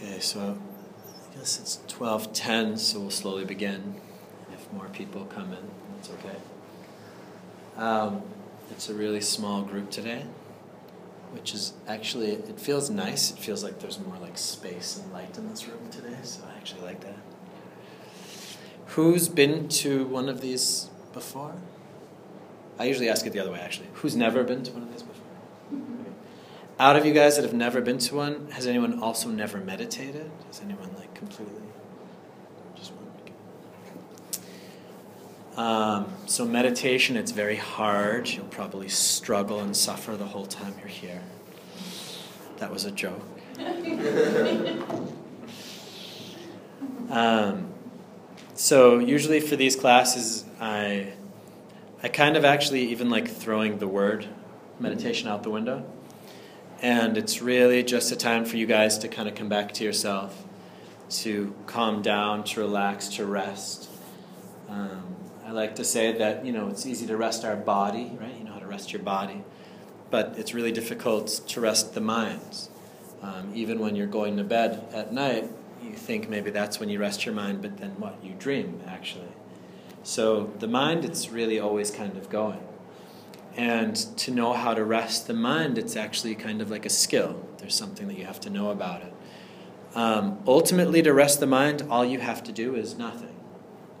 Okay, so I guess it's 12:10, so we'll slowly begin. If more people come in, that's okay. Um, it's a really small group today, which is actually it feels nice. It feels like there's more like space and light in this room today, so I actually like that. Who's been to one of these before? I usually ask it the other way actually. Who's never been to one of these before? Out of you guys that have never been to one, has anyone also never meditated? Has anyone like completely? Just one. Um, so meditation, it's very hard. You'll probably struggle and suffer the whole time you're here. That was a joke. um, so usually for these classes, I I kind of actually even like throwing the word meditation out the window. And it's really just a time for you guys to kind of come back to yourself, to calm down, to relax, to rest. Um, I like to say that, you know, it's easy to rest our body, right? You know how to rest your body. But it's really difficult to rest the mind. Um, even when you're going to bed at night, you think maybe that's when you rest your mind, but then what? You dream, actually. So the mind, it's really always kind of going. And to know how to rest the mind, it's actually kind of like a skill. There's something that you have to know about it. Um, ultimately, to rest the mind, all you have to do is nothing.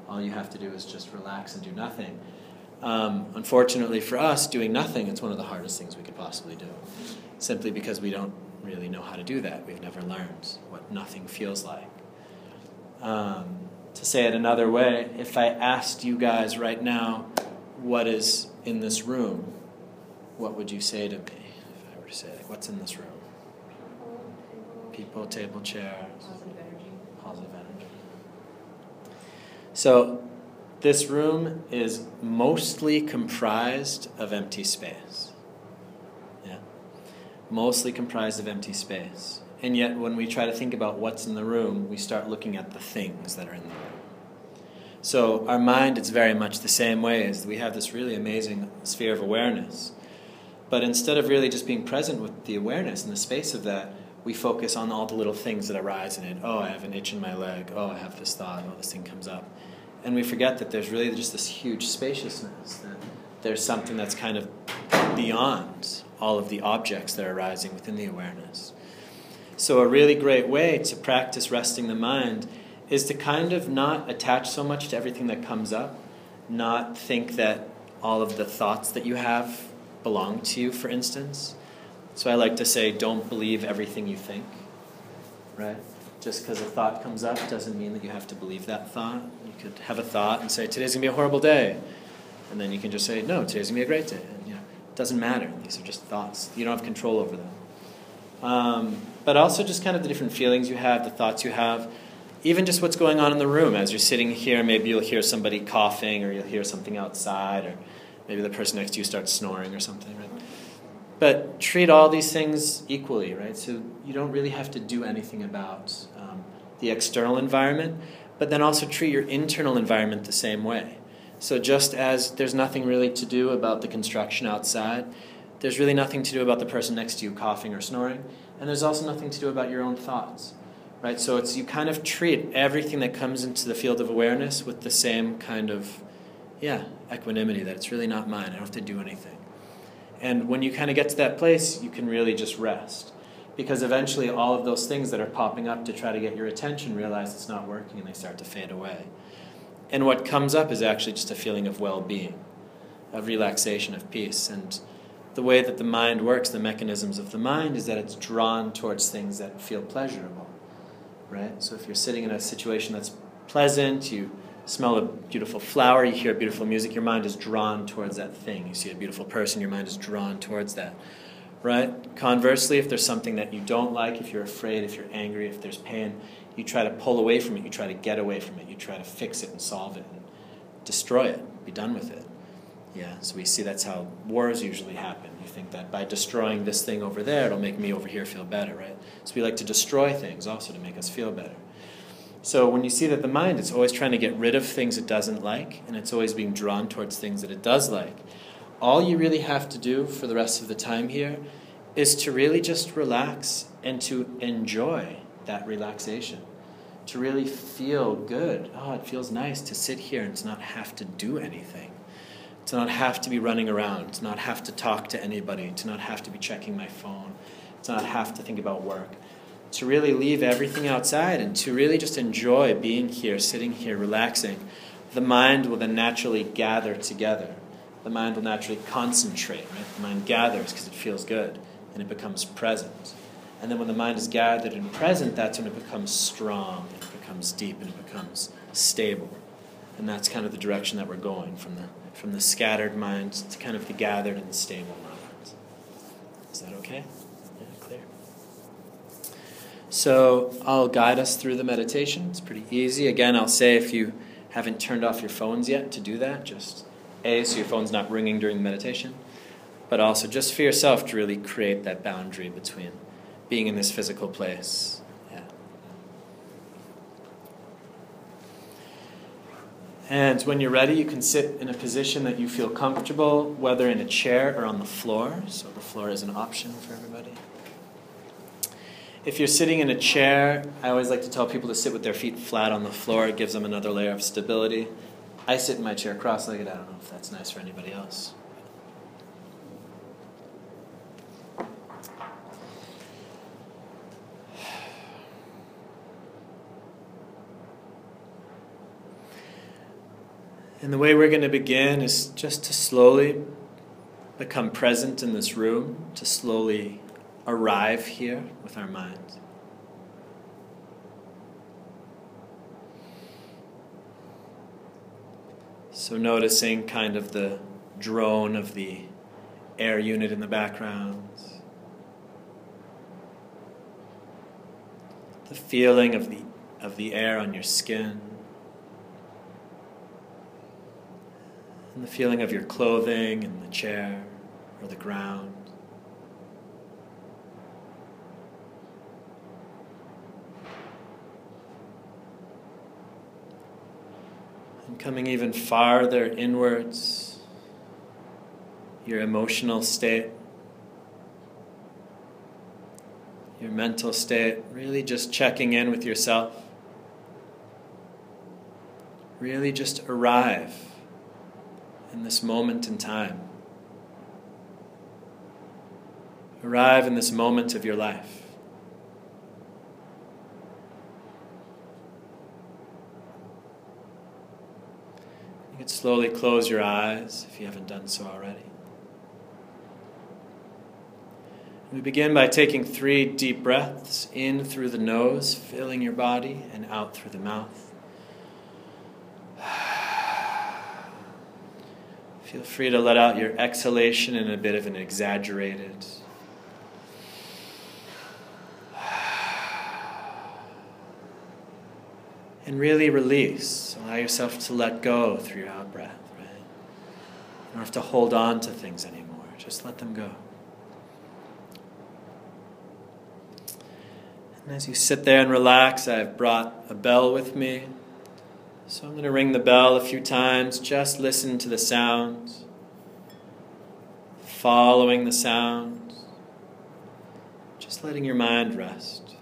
All you have to do is just relax and do nothing. Um, unfortunately for us, doing nothing is one of the hardest things we could possibly do, simply because we don't really know how to do that. We've never learned what nothing feels like. Um, to say it another way, if I asked you guys right now, what is in this room, what would you say to me if I were to say, like, what's in this room? People, table, chairs. Positive energy. Positive energy. So, this room is mostly comprised of empty space. Yeah? Mostly comprised of empty space. And yet, when we try to think about what's in the room, we start looking at the things that are in the room. So, our mind, it's very much the same way as we have this really amazing sphere of awareness. But instead of really just being present with the awareness and the space of that, we focus on all the little things that arise in it. Oh, I have an itch in my leg. Oh, I have this thought. Oh, this thing comes up. And we forget that there's really just this huge spaciousness, that there's something that's kind of beyond all of the objects that are arising within the awareness. So, a really great way to practice resting the mind is to kind of not attach so much to everything that comes up, not think that all of the thoughts that you have belong to you, for instance. So I like to say, don't believe everything you think, right? Just because a thought comes up doesn't mean that you have to believe that thought. You could have a thought and say, today's going to be a horrible day. And then you can just say, no, today's going to be a great day. And, you know, it doesn't matter. These are just thoughts. You don't have control over them. Um, but also just kind of the different feelings you have, the thoughts you have even just what's going on in the room as you're sitting here maybe you'll hear somebody coughing or you'll hear something outside or maybe the person next to you starts snoring or something right? But treat all these things equally right? So you don't really have to do anything about um, the external environment but then also treat your internal environment the same way. So just as there's nothing really to do about the construction outside there's really nothing to do about the person next to you coughing or snoring and there's also nothing to do about your own thoughts right? So it's you kind of treat everything that comes into the field of awareness with the same kind of, yeah, equanimity that it's really not mine. I don't have to do anything. And when you kind of get to that place, you can really just rest. Because eventually, all of those things that are popping up to try to get your attention realize it's not working and they start to fade away. And what comes up is actually just a feeling of well being, of relaxation, of peace. And the way that the mind works, the mechanisms of the mind, is that it's drawn towards things that feel pleasurable right? So if you're sitting in a situation that's pleasant, you smell a beautiful flower, you hear beautiful music, your mind is drawn towards that thing. You see a beautiful person, your mind is drawn towards that. Right? Conversely, if there's something that you don't like, if you're afraid, if you're angry, if there's pain, you try to pull away from it, you try to get away from it, you try to fix it and solve it and destroy it, be done with it. Yeah, so we see that's how wars usually happen. You think that by destroying this thing over there, it'll make me over here feel better, right? So we like to destroy things also to make us feel better. So when you see that the mind is always trying to get rid of things it doesn't like, and it's always being drawn towards things that it does like, all you really have to do for the rest of the time here is to really just relax and to enjoy that relaxation. To really feel good. Oh, it feels nice to sit here and to not have to do anything. To not have to be running around, to not have to talk to anybody, to not have to be checking my phone, to not have to think about work. To really leave everything outside and to really just enjoy being here, sitting here, relaxing. The mind will then naturally gather together. The mind will naturally concentrate, right? The mind gathers because it feels good and it becomes present. And then when the mind is gathered and present, that's when it becomes strong, and it becomes deep, and it becomes stable. And that's kind of the direction that we're going from the, from the scattered mind to kind of the gathered and stable mind. Is that okay? So I'll guide us through the meditation. It's pretty easy. Again, I'll say if you haven't turned off your phones yet to do that, just A, so your phone's not ringing during the meditation, but also just for yourself to really create that boundary between being in this physical place. Yeah. And when you're ready, you can sit in a position that you feel comfortable, whether in a chair or on the floor. So the floor is an option for everybody. If you're sitting in a chair, I always like to tell people to sit with their feet flat on the floor. It gives them another layer of stability. I sit in my chair cross legged. I don't know if that's nice for anybody else. And the way we're going to begin is just to slowly become present in this room, to slowly arrive here with our minds. So, noticing kind of the drone of the air unit in the background, the feeling of the, of the air on your skin. and the feeling of your clothing and the chair or the ground. And coming even farther inwards, your emotional state, your mental state, really just checking in with yourself. Really just arrive in this moment in time. Arrive in this moment of your life. Slowly close your eyes if you haven't done so already. We begin by taking three deep breaths in through the nose, filling your body, and out through the mouth. Feel free to let out your exhalation in a bit of an exaggerated. And really release. Allow yourself to let go through your out breath, right? You don't have to hold on to things anymore. Just let them go. And as you sit there and relax, I've brought a bell with me. So I'm going to ring the bell a few times. Just listen to the sounds, following the sounds, just letting your mind rest.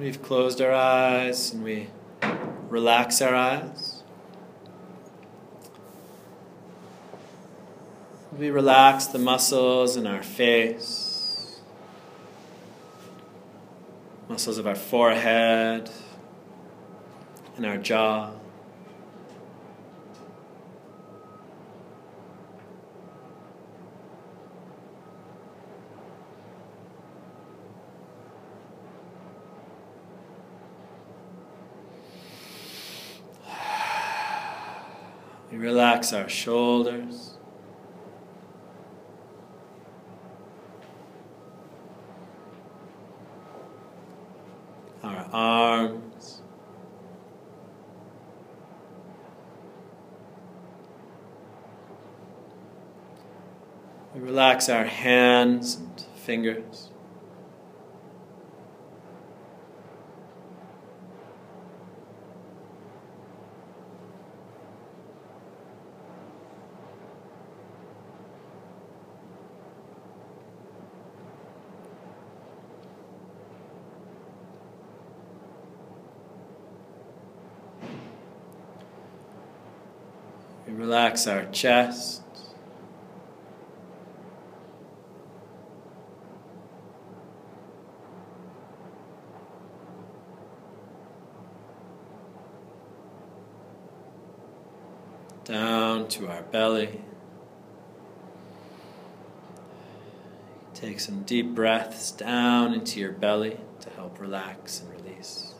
We've closed our eyes and we relax our eyes. We relax the muscles in our face, muscles of our forehead, and our jaw. We relax our shoulders. Our arms. We relax our hands and fingers. We relax our chest. Down to our belly. Take some deep breaths down into your belly to help relax and release.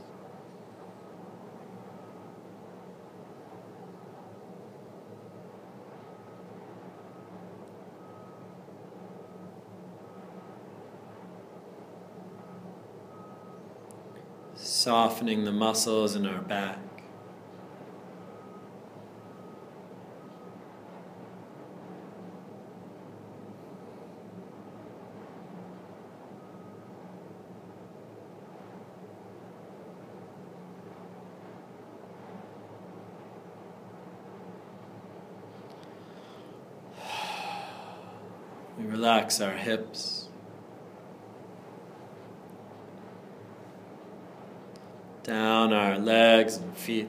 Softening the muscles in our back. We relax our hips. Down our legs and feet.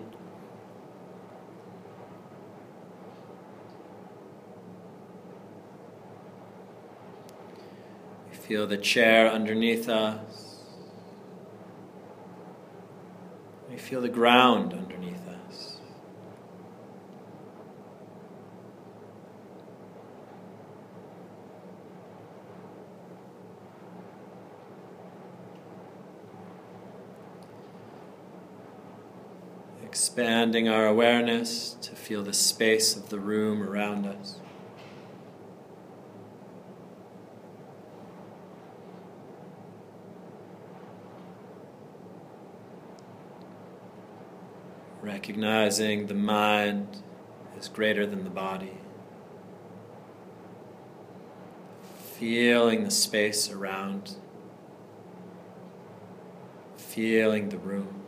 We feel the chair underneath us. We feel the ground underneath us. Expanding our awareness to feel the space of the room around us. Recognizing the mind is greater than the body. Feeling the space around. Feeling the room.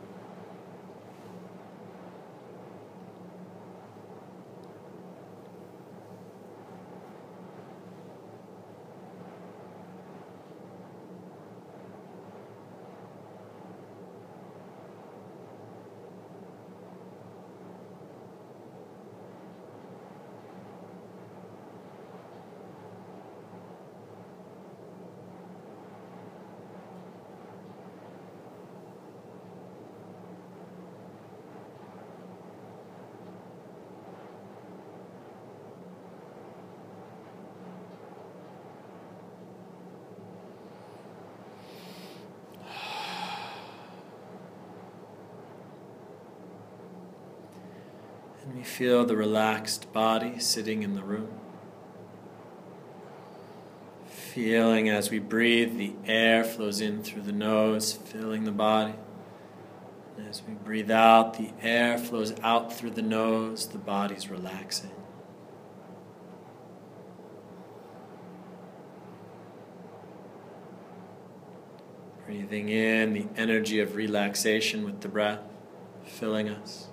We feel the relaxed body sitting in the room. Feeling as we breathe, the air flows in through the nose, filling the body. As we breathe out, the air flows out through the nose, the body's relaxing. Breathing in the energy of relaxation with the breath, filling us.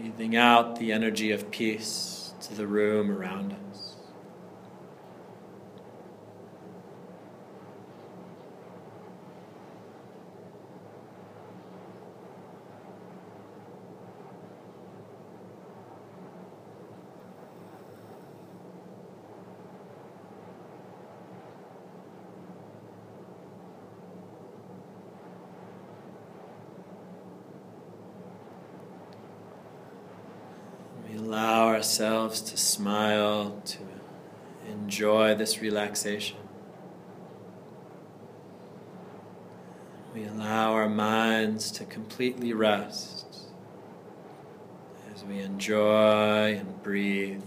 Breathing out the energy of peace to the room around us. We allow ourselves to smile, to enjoy this relaxation. We allow our minds to completely rest as we enjoy and breathe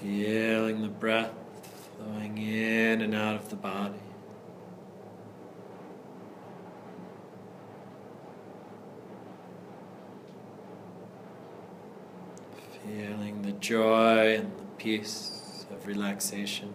Feeling the breath flowing in and out of the body. Feeling the joy and the peace of relaxation.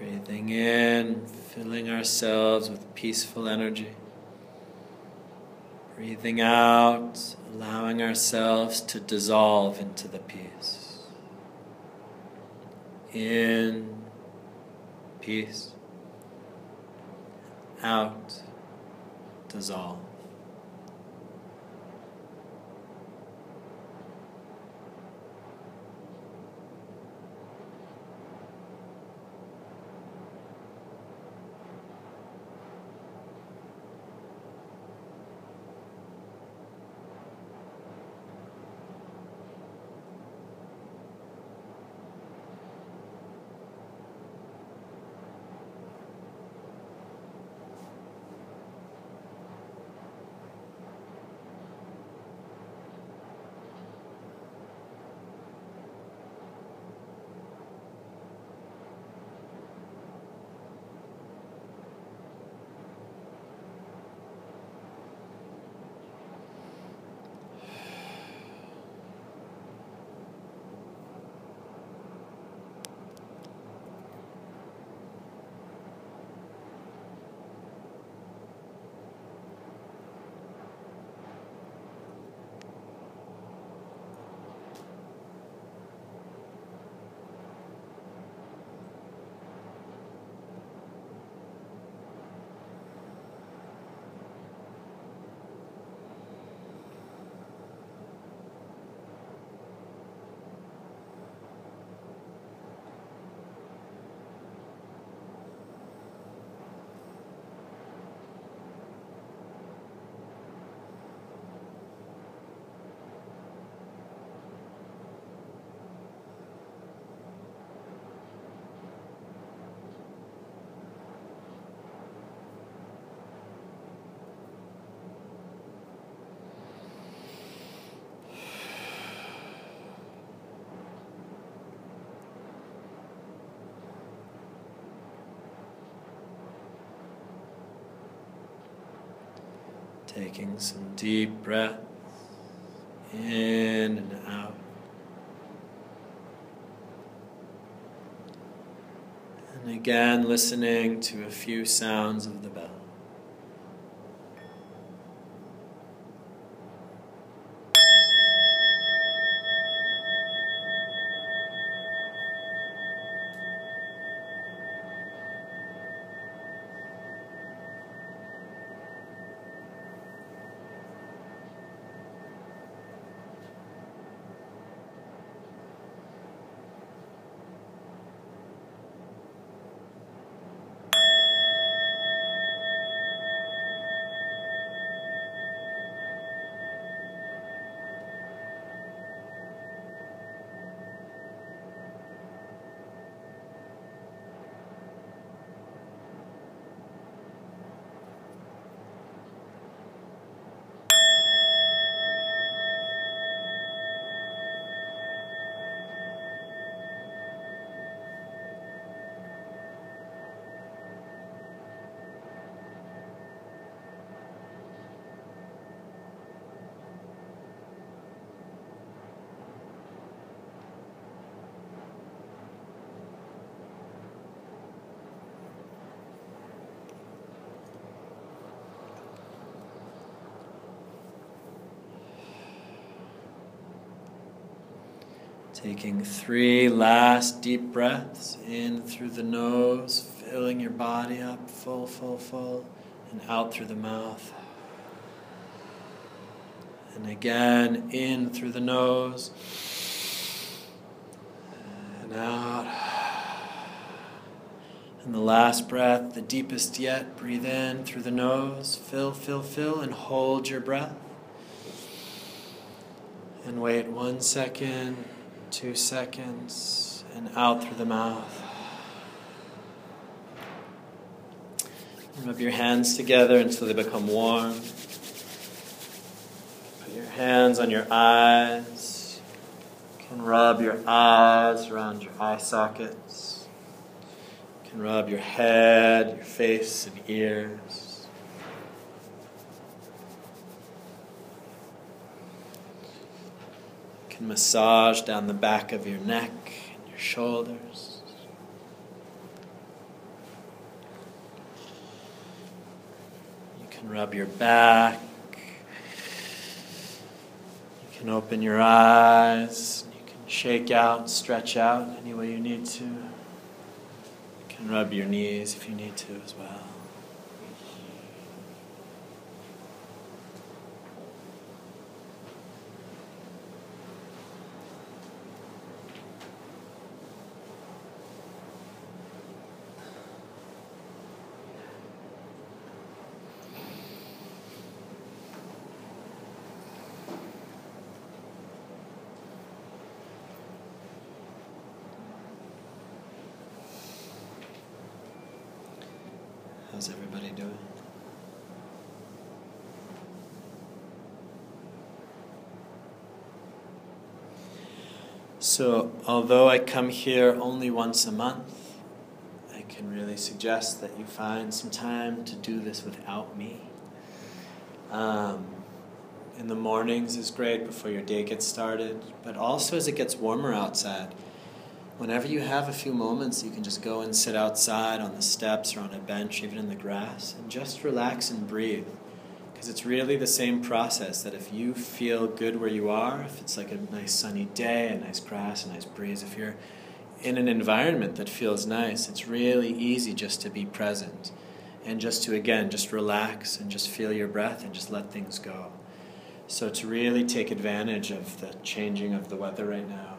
Breathing in, filling ourselves with peaceful energy. Breathing out, allowing ourselves to dissolve into the peace. In, peace. Out, dissolve. Taking some deep breaths in and out. And again, listening to a few sounds of the bell. Taking three last deep breaths in through the nose, filling your body up full, full, full, and out through the mouth. And again, in through the nose and out. And the last breath, the deepest yet, breathe in through the nose, fill, fill, fill, and hold your breath. And wait one second two seconds, and out through the mouth. Rub your hands together until they become warm. Put your hands on your eyes. You can rub your eyes around your eye sockets. You can rub your head, your face, and ears. can massage down the back of your neck and your shoulders. You can rub your back. You can open your eyes. You can shake out, stretch out any way you need to. You can rub your knees if you need to as well. How's everybody doing? So, although I come here only once a month, I can really suggest that you find some time to do this without me. Um, in the mornings is great before your day gets started, but also as it gets warmer outside whenever you have a few moments, you can just go and sit outside on the steps or on a bench, even in the grass, and just relax and breathe. Because it's really the same process that if you feel good where you are, if it's like a nice sunny day, a nice grass, a nice breeze, if you're in an environment that feels nice, it's really easy just to be present and just to, again, just relax and just feel your breath and just let things go. So, to really take advantage of the changing of the weather right now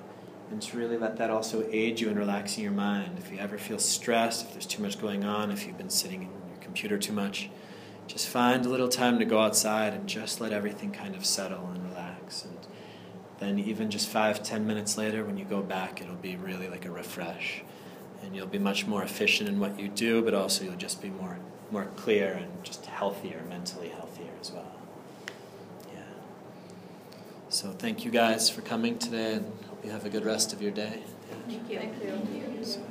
and to really let that also aid you in relaxing your mind. If you ever feel stressed, if there's too much going on, if you've been sitting in your computer too much, just find a little time to go outside and just let everything kind of settle and relax. And then, even just five, ten minutes later, when you go back, it'll be really like a refresh. And you'll be much more efficient in what you do, but also you'll just be more, more clear and just healthier, mentally healthier as well. Yeah. So, thank you guys for coming today. And you have a good rest of your day. Thank you. Thank you. So take care.